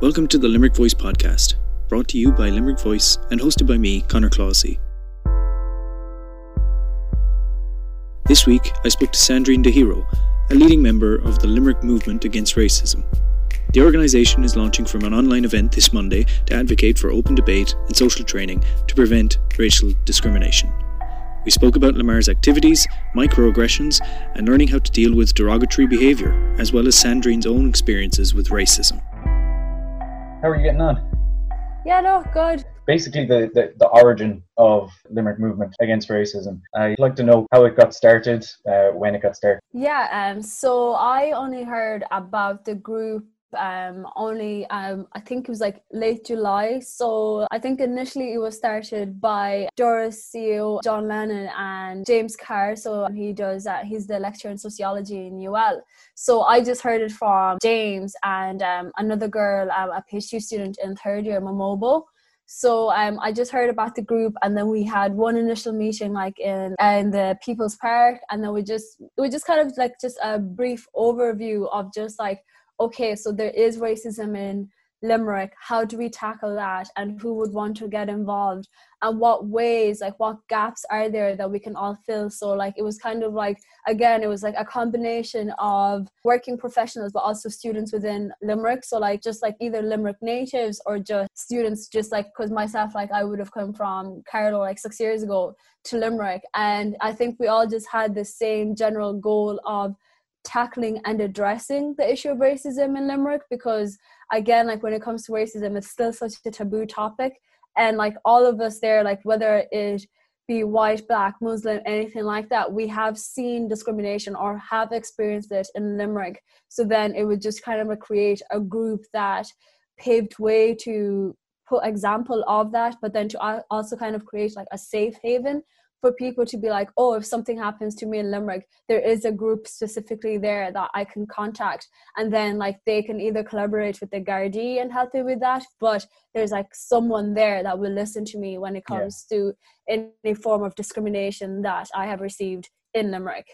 Welcome to the Limerick Voice podcast, brought to you by Limerick Voice and hosted by me, Conor Clohessy. This week, I spoke to Sandrine Ndahiro, a leading member of the Limerick Movement Against Racism. The organisation is launching from an online event this Monday to advocate for open debate and social training to prevent racial discrimination. We spoke about Lamar's activities, microaggressions, and learning how to deal with derogatory behaviour, as well as Sandrine's own experiences with racism. How are you getting on? Yeah, no, good. Basically, the, the, the origin of Limerick movement against racism. I'd like to know how it got started, uh, when it got started. Yeah, um, so I only heard about the group um only um I think it was like late July. So I think initially it was started by Doras CEO John Lannon and James Carr. So he does that. He's the lecturer in sociology in UL. So I just heard it from James and um, another girl, um, a PhD student in third year, Momobo. So um, I just heard about the group, and then we had one initial meeting, like in in the People's Park, and then we just we just kind of like just a brief overview of just like okay, so there is racism in Limerick. How do we tackle that? And who would want to get involved? And what ways, like what gaps are there that we can all fill? So, like, it was kind of like, again, it was like a combination of working professionals, but also students within Limerick. So, like, just like either Limerick natives or just students, just like, because myself, like, I would have come from Carlow like six years ago to Limerick. And I think we all just had the same general goal of tackling and addressing the issue of racism in Limerick because again like when it comes to racism it's still such a taboo topic. And like all of us there like whether it be white black muslim anything like that we have seen discrimination or have experienced it in limerick. So then it would just kind of create a group that paved way to put example of that but then to also kind of create like a safe haven for people to be like, oh, if something happens to me in Limerick, there is a group specifically there that I can contact. And then like they can either collaborate with the Gardaí and help me with that, but there's like someone there that will listen to me when it comes yeah. to any form of discrimination that I have received in Limerick.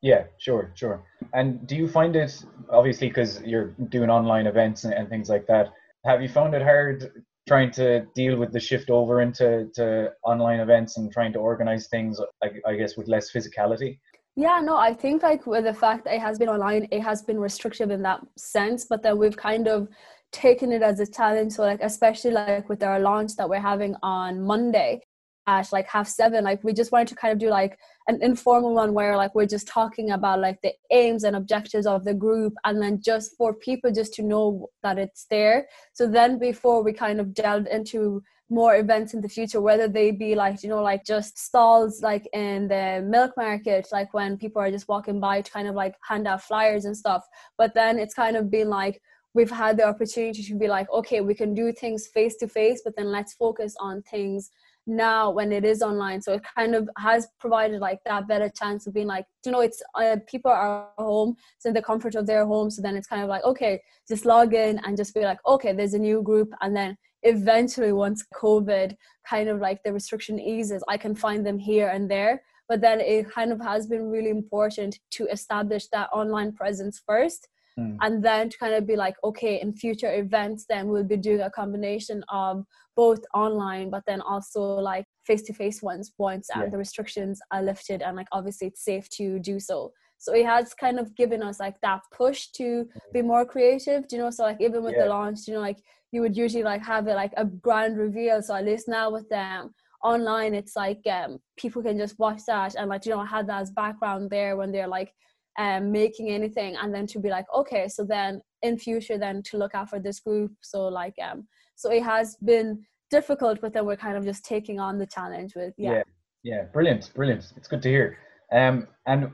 Yeah, sure, sure. And do you find it obviously because you're doing online events and, and things like that? Have you found it hard trying to deal with the shift over into to online events and trying to organize things I, I guess with less physicality. Yeah no i think like with the fact that it has been online it has been restrictive in that sense but then we've kind of taken it as a challenge. So like especially like with our launch that we're having on monday at like half seven like we just wanted to kind of do like an informal one where like we're just talking about like the aims and objectives of the group and then just for people just to know that it's there. So then before we kind of delved into more events in the future whether they be like you know like just stalls like in the milk market like when people are just walking by to kind of like hand out flyers and stuff. But then it's kind of been like we've had the opportunity to be like okay we can do things face to face but then let's focus on things now when it is online. So it kind of has provided like that better chance of being like you know it's uh, people are home so in the comfort of their home. So then it's kind of like okay just log in and just be like okay there's a new group. And then eventually once covid kind of like the restriction eases i can find them here and there. But then it kind of has been really important to establish that online presence first mm. and then to kind of be like okay in future events then we'll be doing a combination of both online but then also like face-to-face ones once yeah. and the restrictions are lifted and like obviously it's safe to do so so it has kind of given us like that push to be more creative you know so like even with yeah. the launch you know like you would usually like have it like a grand reveal so at least now with them online it's like um people can just watch that and like you know have that as background there when they're like um, making anything and then to be like okay so then in future then to look out for this group. So like um so it has been difficult but then we're kind of just taking on the challenge with yeah. Yeah, yeah. brilliant brilliant. It's good to hear. Um and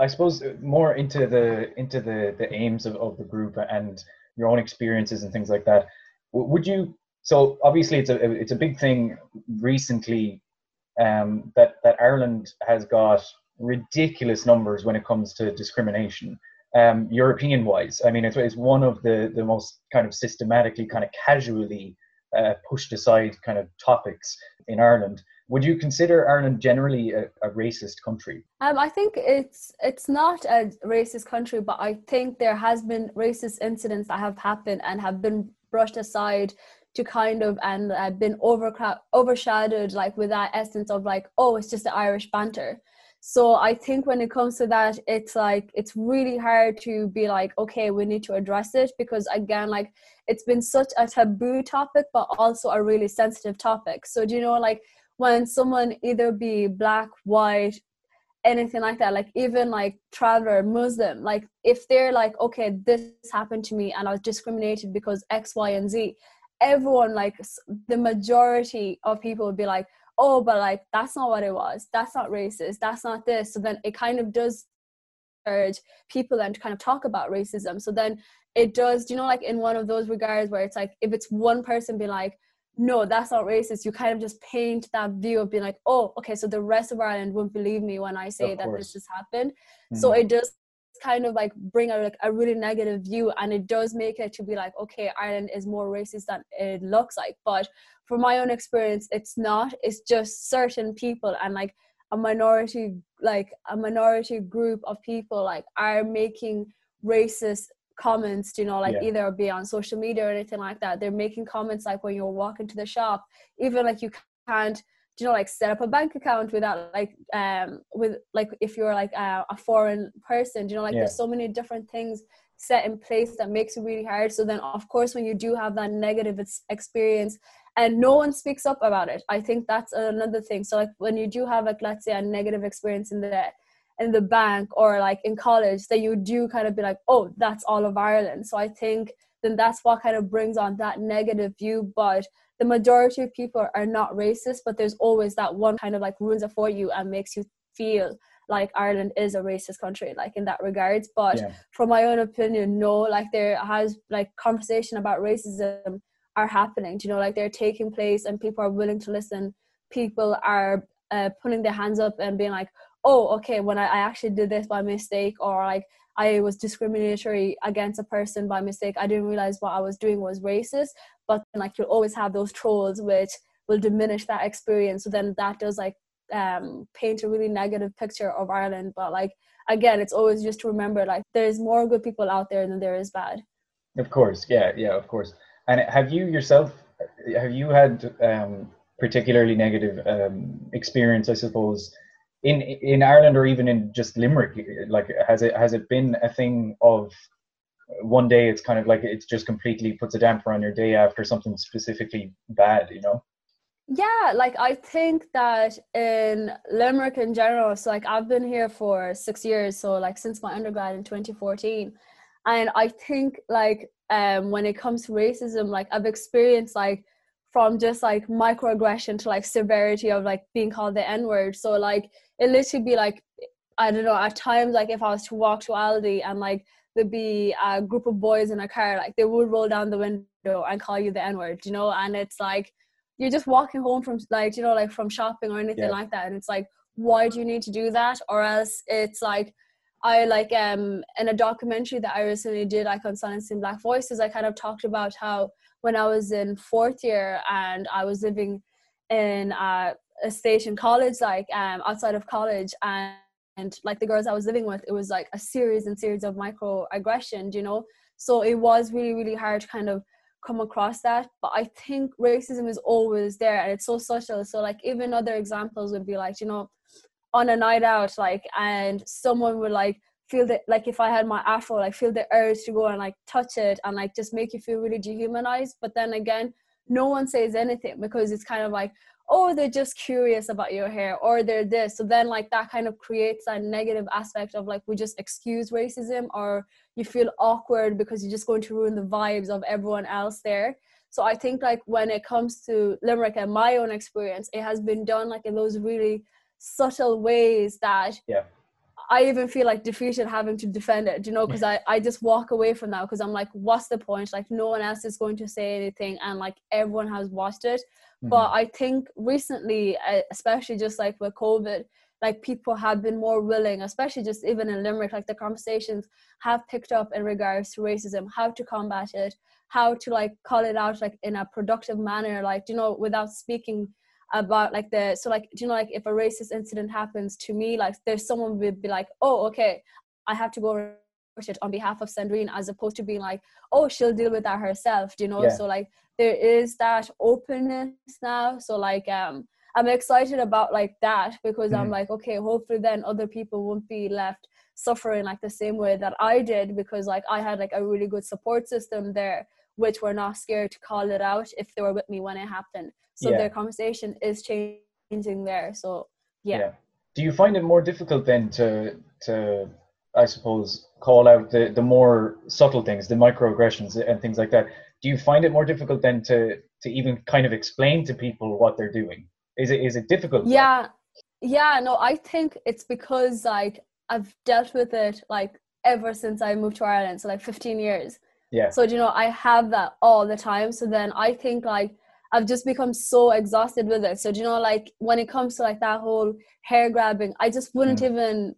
i suppose more into the into the the aims of, of the group and your own experiences and things like that. Would you so obviously it's a it's a big thing recently um that that ireland has got ridiculous numbers when it comes to discrimination. Um, European wise, I mean, it's, it's one of the, the most kind of systematically, kind of casually uh, pushed aside kind of topics in Ireland. Would you consider Ireland generally a, a racist country? Um, I think it's it's not a racist country, but I think there has been racist incidents that have happened and have been brushed aside to kind of and uh, been over overshadowed like with that essence of like oh it's just the irish banter so i think when it comes to that it's like it's really hard to be like okay we need to address it because again like it's been such a taboo topic but also a really sensitive topic. So do you know like when someone either be black white anything like that like even like traveler muslim like if they're like okay this happened to me and i was discriminated because x y and z everyone like the majority of people would be like oh but like that's not what it was. That's not racist. That's not this. So then it kind of does urge people then to kind of talk about racism. So then it does you know like in one of those regards where it's like if it's one person be like no that's not racist you kind of just paint that view of being like oh okay so the rest of ireland won't believe me when i say that this just happened. Mm-hmm. so it does kind of like bring a like a really negative view and it does make it to be like okay ireland is more racist than it looks like. But from my own experience it's not. It's just certain people and like a minority like a minority group of people like are making racist comments you know like yeah. either be on social media or anything like that. They're making comments like when you're walking to the shop. Even like you can't you know like set up a bank account without like um with like if you're like a, a foreign person you know like yeah. there's so many different things set in place that makes it really hard. So then of course when you do have that negative experience and no one speaks up about it i think that's another thing. So like when you do have like let's say a negative experience in the in the bank or like in college then you do kind of be like oh that's all of ireland. So i think then that's what kind of brings on that negative view but the majority of people are not racist, but there's always that one kind of like ruins it for you and makes you feel like Ireland is a racist country, like in that regards. But yeah. from my own opinion, no, like there has like conversation about racism are happening. Do you know, like they're taking place and people are willing to listen. People are uh, putting their hands up and being like, oh, okay, when I, I actually did this by mistake, or like I was discriminatory against a person by mistake. I didn't realize what I was doing was racist. But like you'll always have those trolls which will diminish that experience. So then that does like um, paint a really negative picture of Ireland. But like again, it's always just to remember like there's more good people out there than there is bad. Of course, yeah, yeah, of course. And have you yourself have you had um, particularly negative um, experience, I suppose, in in Ireland or even in just Limerick? Like, has it has it been a thing of one day it's kind of like it just completely puts a damper on your day after something specifically bad, you know? Yeah, like I think that in Limerick in general, so like I've been here for six years, so like since my undergrad in 2014. And I think like um when it comes to racism, like I've experienced like from just like microaggression to like severity of like being called the N-word. So like it literally be like I don't know, at times like if I was to walk to Aldi and like there'd be a group of boys in a car, like they would roll down the window and call you the N-word, you know, and it's like you're just walking home from like, you know, like from shopping or anything yeah. like that. And it's like, why do you need to do that? Or else it's like I like um in a documentary that I recently did like Unsilencing Black Voices, I kind of talked about how when I was in fourth year and I was living in a, a station college, like um outside of college and and like the girls I was living with, it was like a series and series of microaggressions, you know. So it was really, really hard to kind of come across that. But I think racism is always there and it's so social. So like even other examples would be like, you know, on a night out, like and someone would like feel that like if I had my afro, like feel the urge to go and like touch it and like just make you feel really dehumanized. But then again, no one says anything because it's kind of like, oh they're just curious about your hair or they're this so then like that kind of creates a negative aspect of like we just excuse racism or you feel awkward because you're just going to ruin the vibes of everyone else there so i think like when it comes to limerick and my own experience it has been done like in those really subtle ways that yeah I even feel like defeated having to defend it, you know, because I, I just walk away from that because I'm like, what's the point? Like, no one else is going to say anything, and like everyone has watched it. Mm-hmm. But I think recently, uh, especially just like with COVID, like people have been more willing, especially just even in Limerick, like the conversations have picked up in regards to racism, how to combat it, how to like call it out like in a productive manner, like you know, without speaking about like the so like do you know like if a racist incident happens to me, like there's someone would be like, oh okay, I have to go report it on behalf of Sandrine as opposed to being like, oh, she'll deal with that herself, do you know? Yeah. So like there is that openness now. So like um I'm excited about like that because I'm Mhm. like, okay, hopefully then other people won't be left suffering like the same way that I did because like I had like a really good support system there which were not scared to call it out if they were with me when it happened. So Yeah. their conversation is changing there. So yeah. Do you find it more difficult then to to I suppose call out the the more subtle things, the microaggressions and things like that? Do you find it more difficult then to to even kind of explain to people what they're doing? Is it is it difficult? Yeah. Yeah, no, I think it's because like I've dealt with it like ever since I moved to Ireland, so like 15 years. Yeah. So you know, I have that all the time. So then I think like I've just become so exhausted with it. So you know, like when it comes to like that whole hair grabbing, I just wouldn't mm. even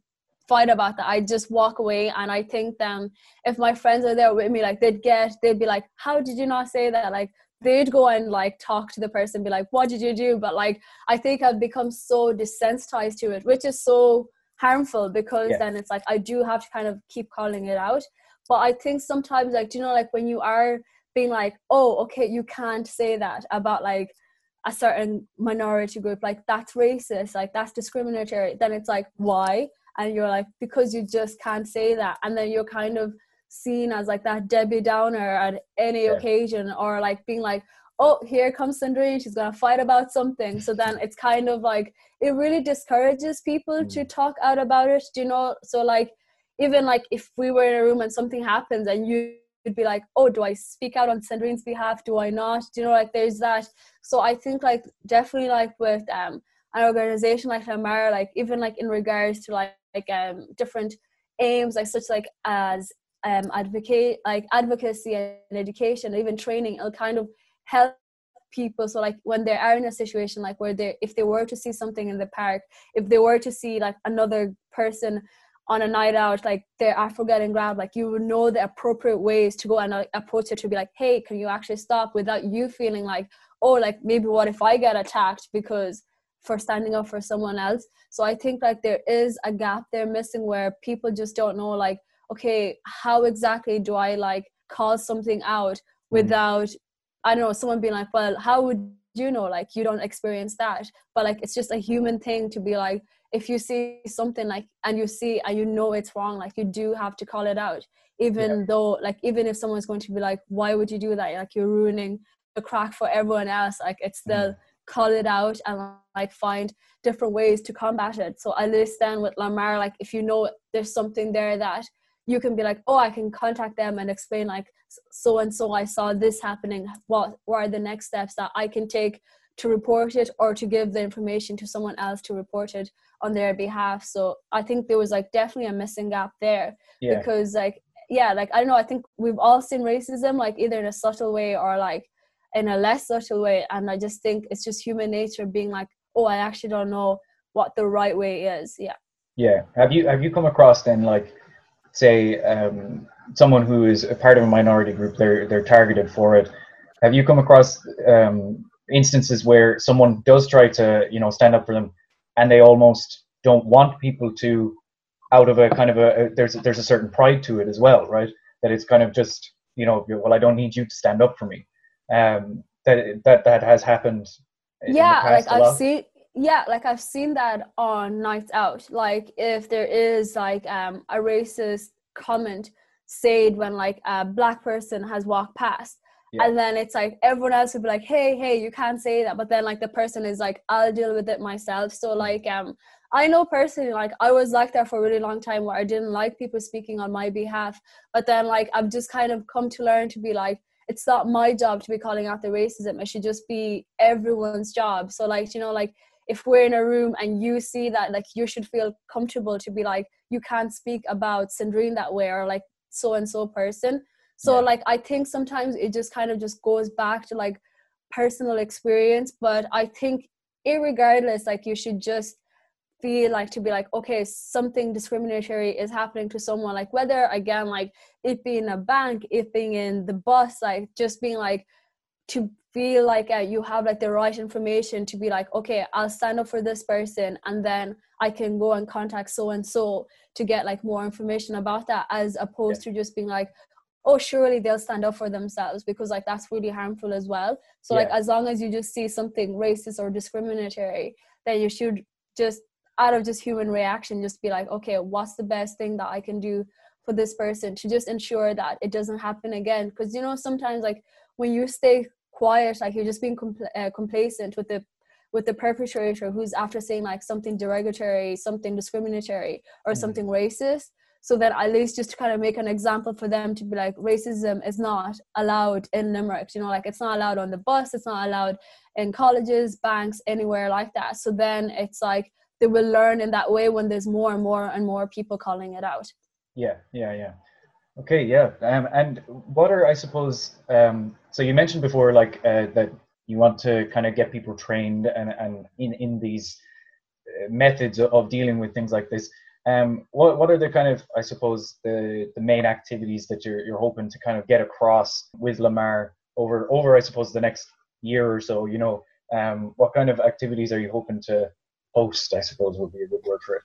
fight about that. I just walk away, and I think then if my friends are there with me, like they'd get, they'd be like, "How did you not say that?" Like they'd go and like talk to the person, be like, "What did you do?" But like I think I've become so desensitized to it, which is so harmful because Yeah. then it's like I do have to kind of keep calling it out. But I think sometimes, like, do you know, like when you are being like, oh, okay, you can't say that about like a certain minority group, like that's racist, like that's discriminatory, then it's like, why? And you're like, because you just can't say that. And then you're kind of seen as like that Debbie Downer at any Yeah. occasion, or like being like, oh, here comes Sandrine, she's gonna fight about something. So then it's kind of like, it really discourages people to Mm. talk out about it, do you know? So, like, even like if we were in a room and something happens and you would be like, oh, do I speak out on Sandrine's behalf? Do I not? Do you know, like there's that. So I think like definitely like with um an organization like Lamar, like even like in regards to like like um different aims like such like as um advocate like advocacy and education, even training, it'll kind of help people so like when they are in a situation like where they if they were to see something in the park if they were to see like another person on a night out, like they're after getting grabbed, like you would know the appropriate ways to go and like, approach it to be like, hey, can you actually stop without you feeling like, oh, like maybe what if I get attacked because for standing up for someone else. So I think like there is a gap there missing where people just don't know like, okay, how exactly do I like call something out mm-hmm. without I don't know, someone being like, well, how would you know? Like you don't experience that. But like it's just a human thing to be like, if you see something like and you see and you know it's wrong like you do have to call it out. Even Yeah. though like even if someone's going to be like why would you do that? Like you're ruining the crack for everyone else like it's still mm. call it out and like find different ways to combat it. So i then with lamar like if you know there's something there that you can be like oh i can contact them and explain like so and so i saw this happening. What, what are the next steps that i can take to report it or to give the information to someone else to report it on their behalf so i think there was like definitely a missing gap there Yeah. because like yeah like i don't know i think we've all seen racism like either in a subtle way or like in a less subtle way and i just think it's just human nature being like oh i actually don't know what the right way is yeah Yeah. Have you have you come across then like say um, someone who is a part of a minority group they're they're targeted for it. Have you come across um, instances where someone does try to you know stand up for them and they almost don't want people to out of a kind of a, a there's there's a certain pride to it as well, right? That it's kind of just you know well I don't need you to stand up for me. Um, that that that has happened. yeah like I've seen yeah like i've seen that on nights out like if there is like um a racist comment said when like a black person has walked past Yeah. and then it's like everyone else would be like hey hey you can't say that. But then like the person is like i'll deal with it myself. So like um i know personally like i was like that for a really long time where i didn't like people speaking on my behalf. But then like i've just kind of come to learn to be like it's not my job to be calling out the racism. It should just be everyone's job. So like you know like if we're in a room and you see that like you should feel comfortable to be like you can't speak about Sandrine that way or like so and so person so Yeah. like i think sometimes it just kind of just goes back to like personal experience but i think irregardless like you should just feel like to be like okay something discriminatory is happening to someone like whether again like it being a bank it being in the bus like just being like to feel like uh, you have like the right information to be like okay i'll stand up for this person and then i can go and contact so and so to get like more information about that as opposed yeah. to just being like oh surely they'll stand up for themselves because like that's really harmful as well so yeah. like as long as you just see something racist or discriminatory then you should just out of just human reaction just be like okay what's the best thing that i can do for this person to just ensure that it doesn't happen again because you know sometimes like when you stay quiet like you're just being compl- uh, complacent with the with the perpetrator who's after saying like something derogatory something discriminatory or mm-hmm. something racist so that at least just to kind of make an example for them to be like racism is not allowed in limerick you know like it's not allowed on the bus it's not allowed in colleges banks anywhere like that. So then it's like they will learn in that way when there's more and more and more people calling it out. Yeah yeah yeah. Okay yeah um, and what are i suppose um, so you mentioned before like uh, that you want to kind of get people trained and, and in, in these uh, methods of dealing with things like this um, what what are the kind of I suppose the the main activities that you're you're hoping to kind of get across with Lamar over over I suppose the next year or so? You know, um, what kind of activities are you hoping to host? I suppose would be a good word for it.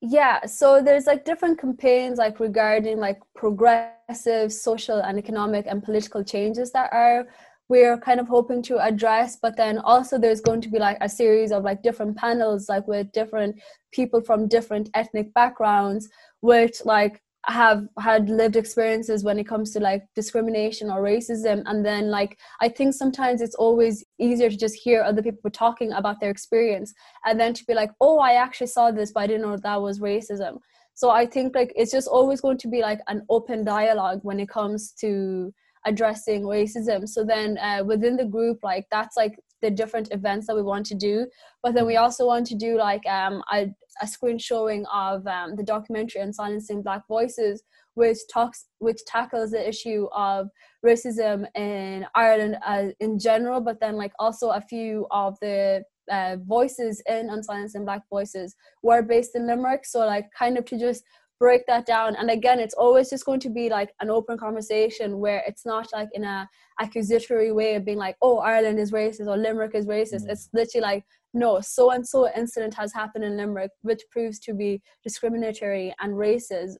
Yeah, so there's like different campaigns like regarding like progressive social and economic and political changes that are we're kind of hoping to address but then also there's going to be like a series of like different panels like with different people from different ethnic backgrounds which like have had lived experiences when it comes to like discrimination or racism. And then like i think sometimes it's always easier to just hear other people talking about their experience and then to be like oh i actually saw this but i didn't know that was racism. So i think like it's just always going to be like an open dialogue when it comes to addressing racism so then uh, within the group like that's like the different events that we want to do but then we also want to do like um, a, a screen showing of um, the documentary Unsilencing Black Voices which talks which tackles the issue of racism in ireland uh, in general but then like also a few of the uh, voices in Unsilencing Black Voices were based in Limerick. So like kind of to just break that down. And again it's always just going to be like an open conversation where it's not like in a accusatory way of being like oh ireland is racist or limerick is racist. Mm-hmm. it's literally like no so and so incident has happened in limerick which proves to be discriminatory and racist.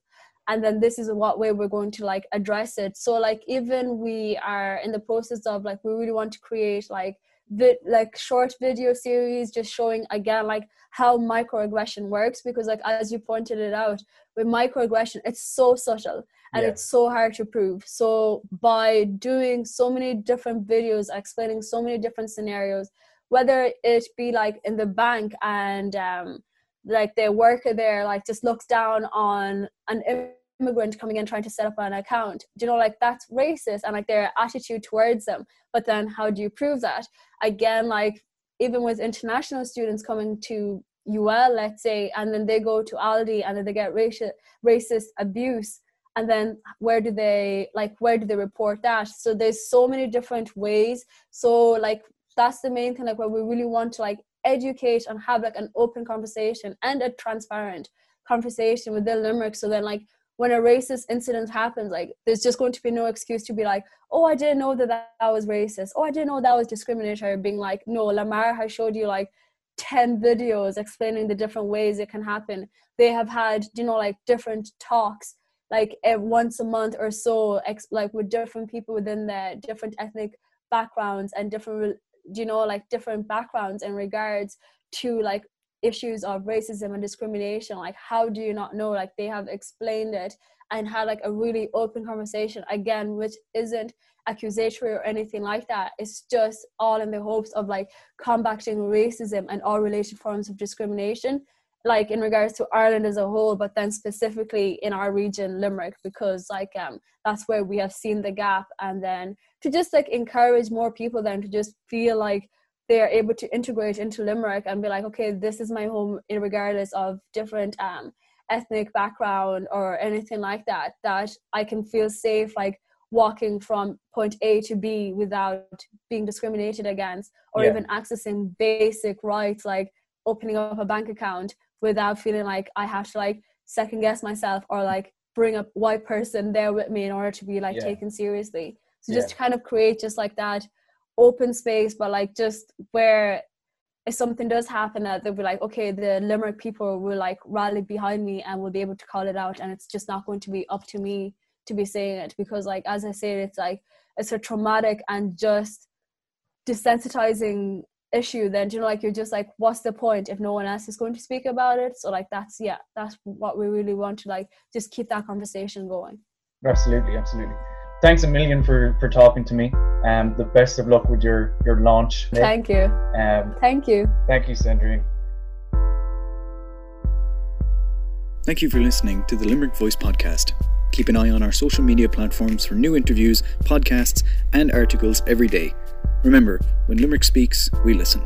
And then this is what way we're going to like address it. So like even we are in the process of like we really want to create like like short video series just showing again like how microaggression works because like as you pointed it out with microaggression it's so subtle and yeah. it's so hard to prove so by doing so many different videos explaining so many different scenarios whether it be like in the bank and um like the worker there like just looks down on an immigrant coming in trying to set up an account do you know like that's racist and like their attitude towards them but then how do you prove that again like even with international students coming to UL, let's say, and then they go to Aldi and then they get racist racist abuse, and then where do they like where do they report that? So there's so many different ways. So like that's the main thing, like where we really want to like educate and have like an open conversation and a transparent conversation within Limerick. So then like when a racist incident happens, like there's just going to be no excuse to be like, oh, I didn't know that that, was racist. Oh, I didn't know that was discriminatory. Being like, no, Lamar has showed you like 10 videos explaining the different ways it can happen. They have had, you know, like different talks like once a month or so, ex- like with different people within their different ethnic backgrounds and different, you know, like different backgrounds in regards to like issues of racism and discrimination like how do you not know? Like they have explained it and had like a really open conversation again which isn't accusatory or anything like that. It's just all in the hopes of like combating racism and all related forms of discrimination like in regards to Ireland as a whole, but then specifically in our region, Limerick, because like um that's where we have seen the gap, and then to just like encourage more people then to just feel like they are able to integrate into Limerick and be like, okay, this is my home, regardless of different um, ethnic background or anything like that. That I can feel safe, like walking from point A to B without being discriminated against, or yeah. even accessing basic rights like opening up a bank account without feeling like I have to like second guess myself or like bring a white person there with me in order to be like yeah. taken seriously. So just yeah. to kind of create just like that open space, but like just where if something does happen that they'll be like, okay, the Limerick people will like rally behind me and will be able to call it out and it's just not going to be up to me to be saying it. Because like as I said, it's like it's a traumatic and just desensitizing issue then you know like you're just like what's the point if no one else is going to speak about it? So like that's yeah that's what we really want to like just keep that conversation going. Absolutely absolutely thanks a million for for talking to me. Um the best of luck with your your launch thank you. Um thank you. thank you sandrine. Thank you for listening to the limerick voice podcast. Keep an eye on our social media platforms for new interviews podcasts and articles every day. Remember, when Limerick speaks, we listen.